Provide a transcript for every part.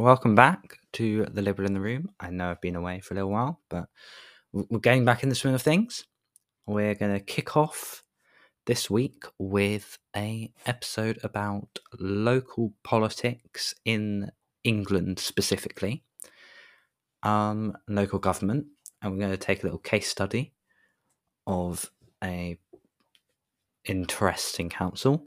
Welcome back to the Liberal in the Room. I know I've been away for a little while, but we're getting back in the swing of things. We're going to kick off this week with a episode about local politics in England specifically, um, local government, and we're going to take a little case study of a interesting council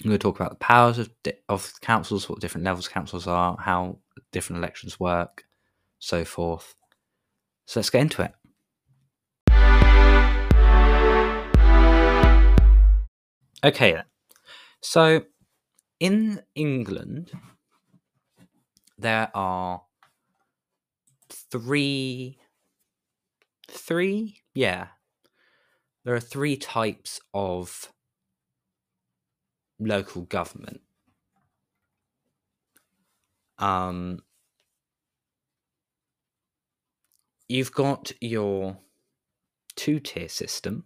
I'm going to talk about the powers of, of councils, what different levels councils are, how different elections work, so forth. So let's get into it. Okay. So in England, there are three, three, yeah, there are three types of local government. Um, you've got your two tier system.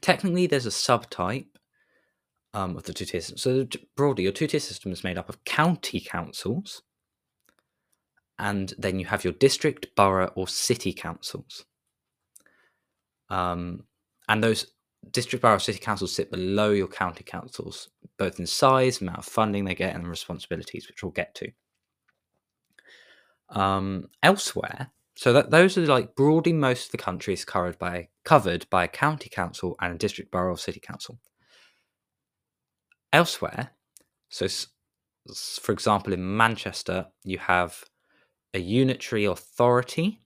Technically, there's a subtype um, of the two tier system. So, broadly, your two tier system is made up of county councils, and then you have your district, borough, or city councils. Um, and those district borough city councils sit below your county councils, both in size, amount of funding they get, and the responsibilities, which we'll get to. Um, elsewhere, so that those are like broadly most of the country is covered by covered by a county council and a district borough or city council. Elsewhere, so for example, in Manchester, you have a unitary authority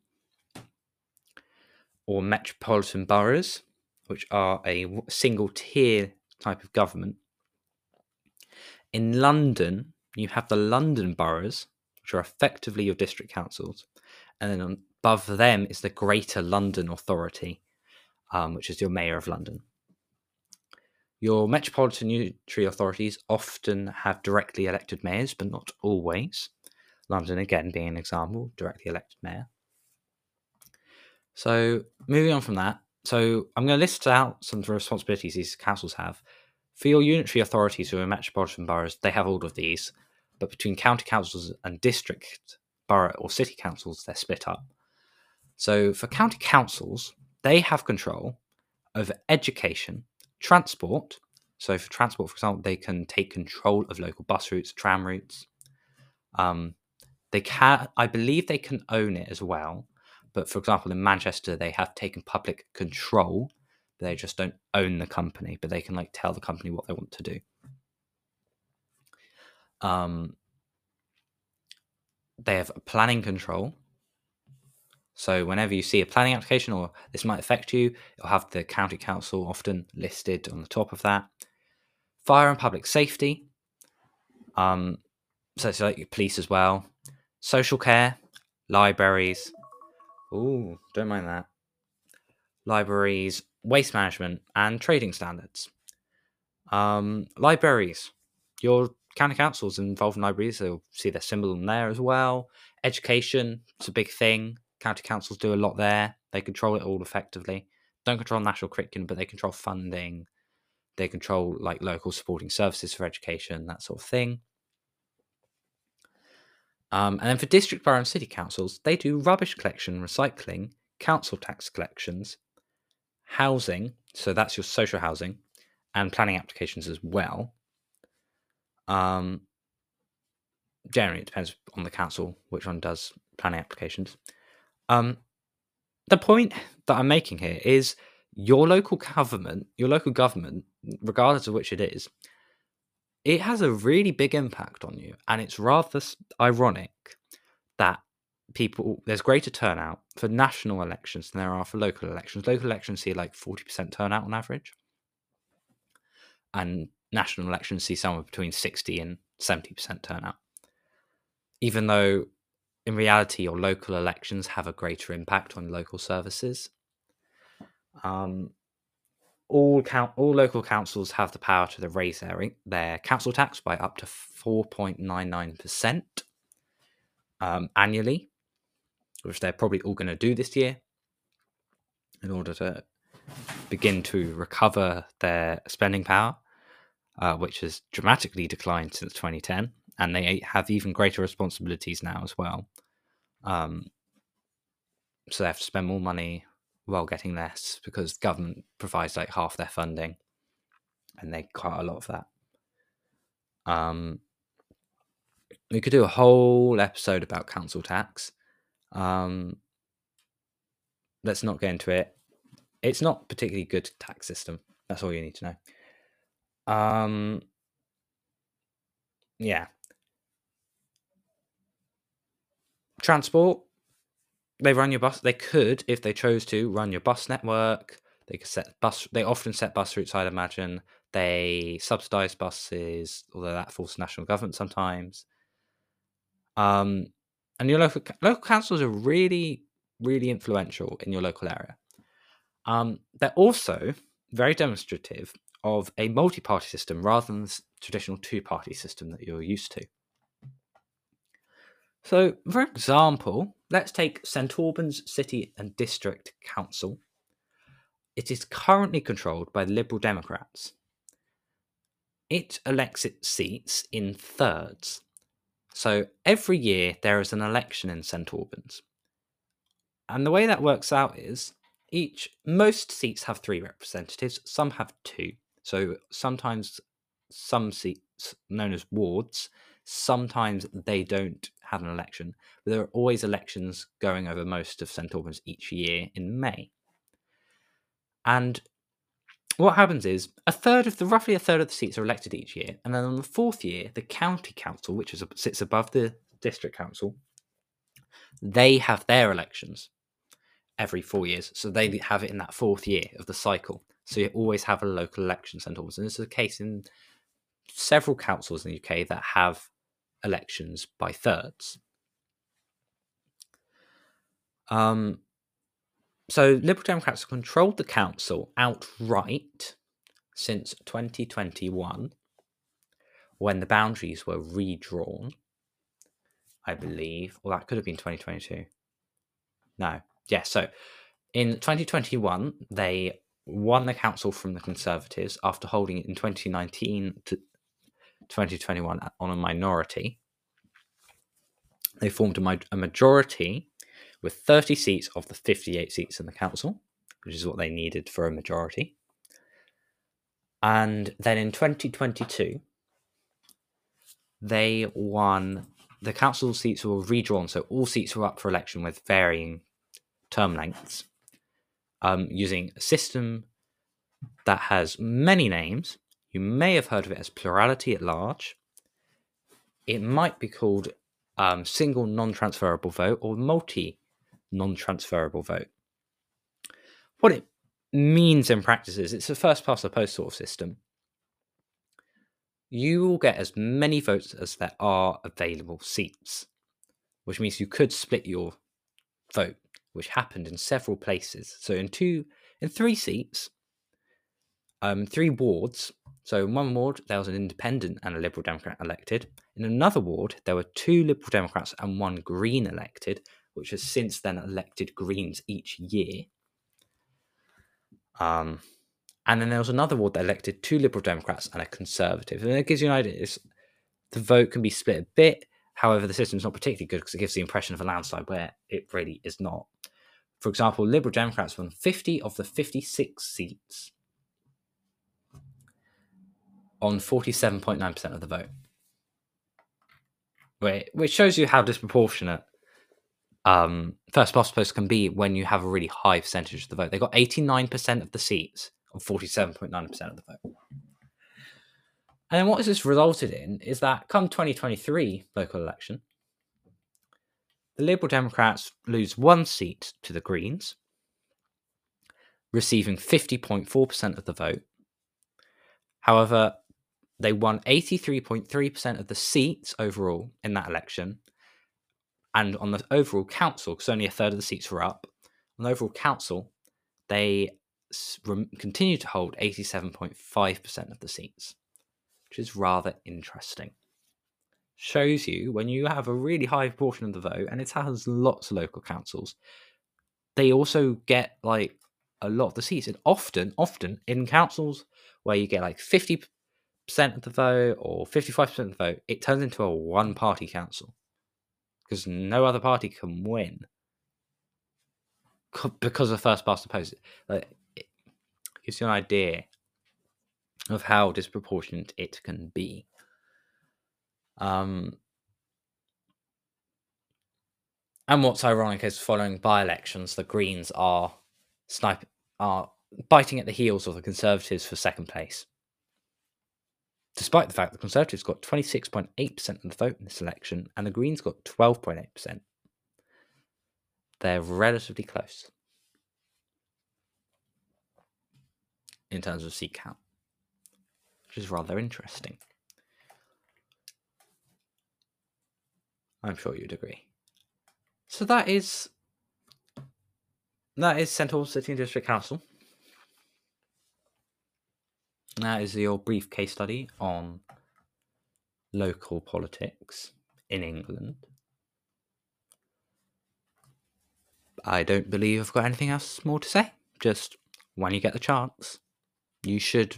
or metropolitan boroughs, which are a single tier type of government. In London, you have the London boroughs, which are effectively your district councils, and then above them is the Greater London Authority, um, which is your mayor of London. Your metropolitan unitary authorities often have directly elected mayors, but not always. London, again, being an example, directly elected mayor. So, moving on from that, so I'm going to list out some of the responsibilities these councils have. For your unitary authorities who are metropolitan boroughs, they have all of these, but between county councils and district, borough, or city councils, they're split up. So for county councils, they have control over education, transport. So for transport, for example, they can take control of local bus routes, tram routes. Um, they can, I believe, they can own it as well. But for example, in Manchester, they have taken public control. They just don't own the company, but they can like tell the company what they want to do. Um, they have planning control. So whenever you see a planning application or this might affect you, you'll have the county council often listed on the top of that. Fire and public safety. Um, so it's like police as well. Social care, libraries, Ooh, don't mind that. Libraries, waste management, and trading standards. Um, libraries. Your county councils involved in libraries, they'll see their symbol in there as well. Education, it's a big thing. County councils do a lot there. They control it all effectively. Don't control national curriculum, but they control funding. They control like local supporting services for education, that sort of thing. Um, and then for district, borough, and city councils, they do rubbish collection, recycling, council tax collections, housing, so that's your social housing, and planning applications as well. Um, generally, it depends on the council which one does planning applications. Um, the point that I'm making here is your local government, your local government, regardless of which it is, it has a really big impact on you. And it's rather ironic that people, there's greater turnout for national elections than there are for local elections. Local elections see like 40% turnout on average. And national elections see somewhere between 60 and 70% turnout. Even though in reality, your local elections have a greater impact on local services. Um, all count all local councils have the power to raise their their council tax by up to 4.99% um, annually, which they're probably all going to do this year in order to begin to recover their spending power, uh, which has dramatically declined since 2010. and they have even greater responsibilities now as well. Um, so they have to spend more money while getting less because government provides like half their funding, and they cut a lot of that. Um, we could do a whole episode about council tax. Um, let's not get into it. It's not particularly good tax system. That's all you need to know. Um, yeah. Transport. They run your bus. They could, if they chose to, run your bus network. They could set bus. They often set bus routes. I'd imagine they subsidize buses, although that falls to national government sometimes. Um, and your local local councils are really, really influential in your local area. Um, they're also very demonstrative of a multi-party system rather than the traditional two-party system that you're used to. So, for example, let's take St Albans City and District Council. It is currently controlled by the Liberal Democrats. It elects its seats in thirds. So every year there is an election in St Albans. And the way that works out is each most seats have three representatives, some have two. So sometimes some seats known as wards, sometimes they don't have an election, but there are always elections going over most of St Albans each year in May. And what happens is a third of the roughly a third of the seats are elected each year, and then on the fourth year, the county council, which is, sits above the district council, they have their elections every four years, so they have it in that fourth year of the cycle. So you always have a local election centre, and this is the case in several councils in the UK that have elections by thirds. Um, so Liberal Democrats have controlled the council outright since 2021 when the boundaries were redrawn. I believe, or that could have been 2022. No, yeah. So in 2021, they won the council from the Conservatives after holding it in 2019 to 2021 on a minority. They formed a, a majority with 30 seats of the 58 seats in the council, which is what they needed for a majority. And then in 2022, they won. The council seats were redrawn, so all seats were up for election with varying term lengths, um, using a system that has many names. You may have heard of it as plurality at large. It might be called um, single non transferable vote or multi non transferable vote. What it means in practice is it's a first past the post sort of system. You will get as many votes as there are available seats, which means you could split your vote, which happened in several places. So in two, in three seats, um, three wards. So in one ward there was an independent and a Liberal Democrat elected. In another ward there were two Liberal Democrats and one Green elected, which has since then elected Greens each year. Um, and then there was another ward that elected two Liberal Democrats and a Conservative. And it gives you an idea. It's, the vote can be split a bit. However, the system's not particularly good because it gives the impression of a landslide where it really is not. For example, Liberal Democrats won 50 of the 56 seats on 47.9% of the vote. Which shows you how disproportionate um, first past post can be when you have a really high percentage of the vote. They got 89% of the seats on 47.9% of the vote. And then what has this resulted in is that come 2023 local election, the Liberal Democrats lose one seat to the Greens, receiving 50.4% of the vote. However, they won 83.3% of the seats overall in that election and on the overall council, because only a third of the seats were up, on the overall council, they continue to hold 87.5% of the seats, which is rather interesting. Shows you when you have a really high proportion of the vote, and it has lots of local councils, they also get like a lot of the seats. And often, often in councils where you get like 50 of the vote or 55% of the vote, it turns into a one party council because no other party can win because of first past the post. Like, it gives you an idea of how disproportionate it can be. Um, and what's ironic is following by elections, the Greens are snipe are biting at the heels of the Conservatives for second place. Despite the fact the Conservatives got 26.8% of the vote in this election and the Greens got 12.8%. They're relatively close in terms of seat count, which is rather interesting. I'm sure you'd agree. So that is that is St Albans City and District Council. That is your brief case study on local politics in England. I don't believe I've got anything else more to say. Just when you get the chance, you should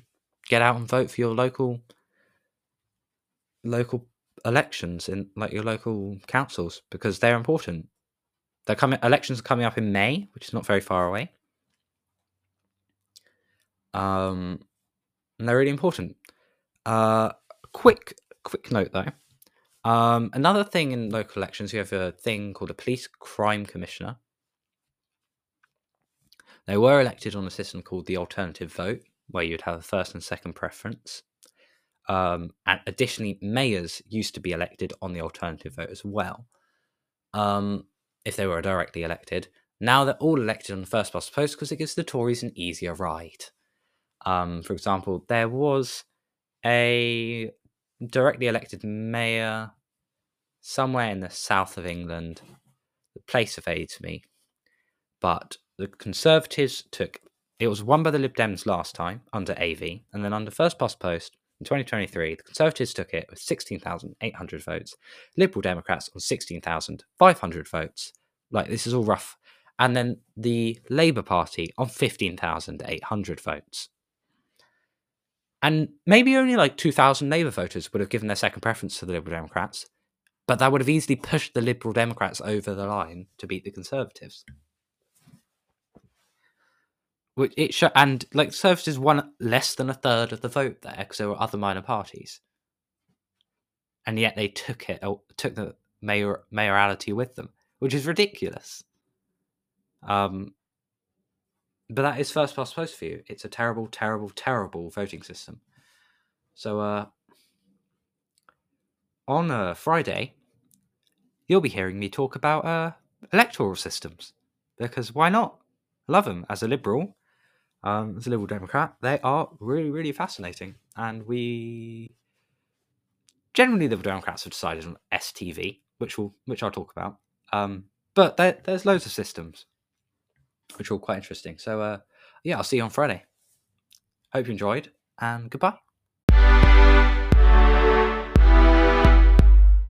get out and vote for your local local elections in like your local councils because they're important. They're coming elections are coming up in May, which is not very far away. Um and they're really important. Uh quick quick note though. Um, another thing in local elections, you have a thing called a police crime commissioner. They were elected on a system called the alternative vote, where you'd have a first and second preference. Um, and additionally, mayors used to be elected on the alternative vote as well, um, if they were directly elected. Now they're all elected on the first past post because it gives the Tories an easier ride. Um, for example, there was a directly elected mayor somewhere in the south of England. The place evades me, but the Conservatives took it was won by the Lib Dems last time under AV, and then under first past post in 2023, the Conservatives took it with 16,800 votes, Liberal Democrats on 16,500 votes. Like this is all rough, and then the Labour Party on 15,800 votes. And maybe only like 2,000 Labour voters would have given their second preference to the Liberal Democrats, but that would have easily pushed the Liberal Democrats over the line to beat the Conservatives. Which it sh- and like Services won less than a third of the vote there because there were other minor parties, and yet they took it oh, took the mayor mayoralty with them, which is ridiculous. Um, but that is first past post for you. It's a terrible, terrible, terrible voting system. So, uh, on uh, Friday, you'll be hearing me talk about uh, electoral systems because why not? Love them as a liberal um, as a Liberal Democrat, they are really, really fascinating. And we generally Liberal Democrats have decided on STV, which will which I'll talk about. Um, but there, there's loads of systems which are all quite interesting. So uh, yeah, I'll see you on Friday. Hope you enjoyed, and goodbye.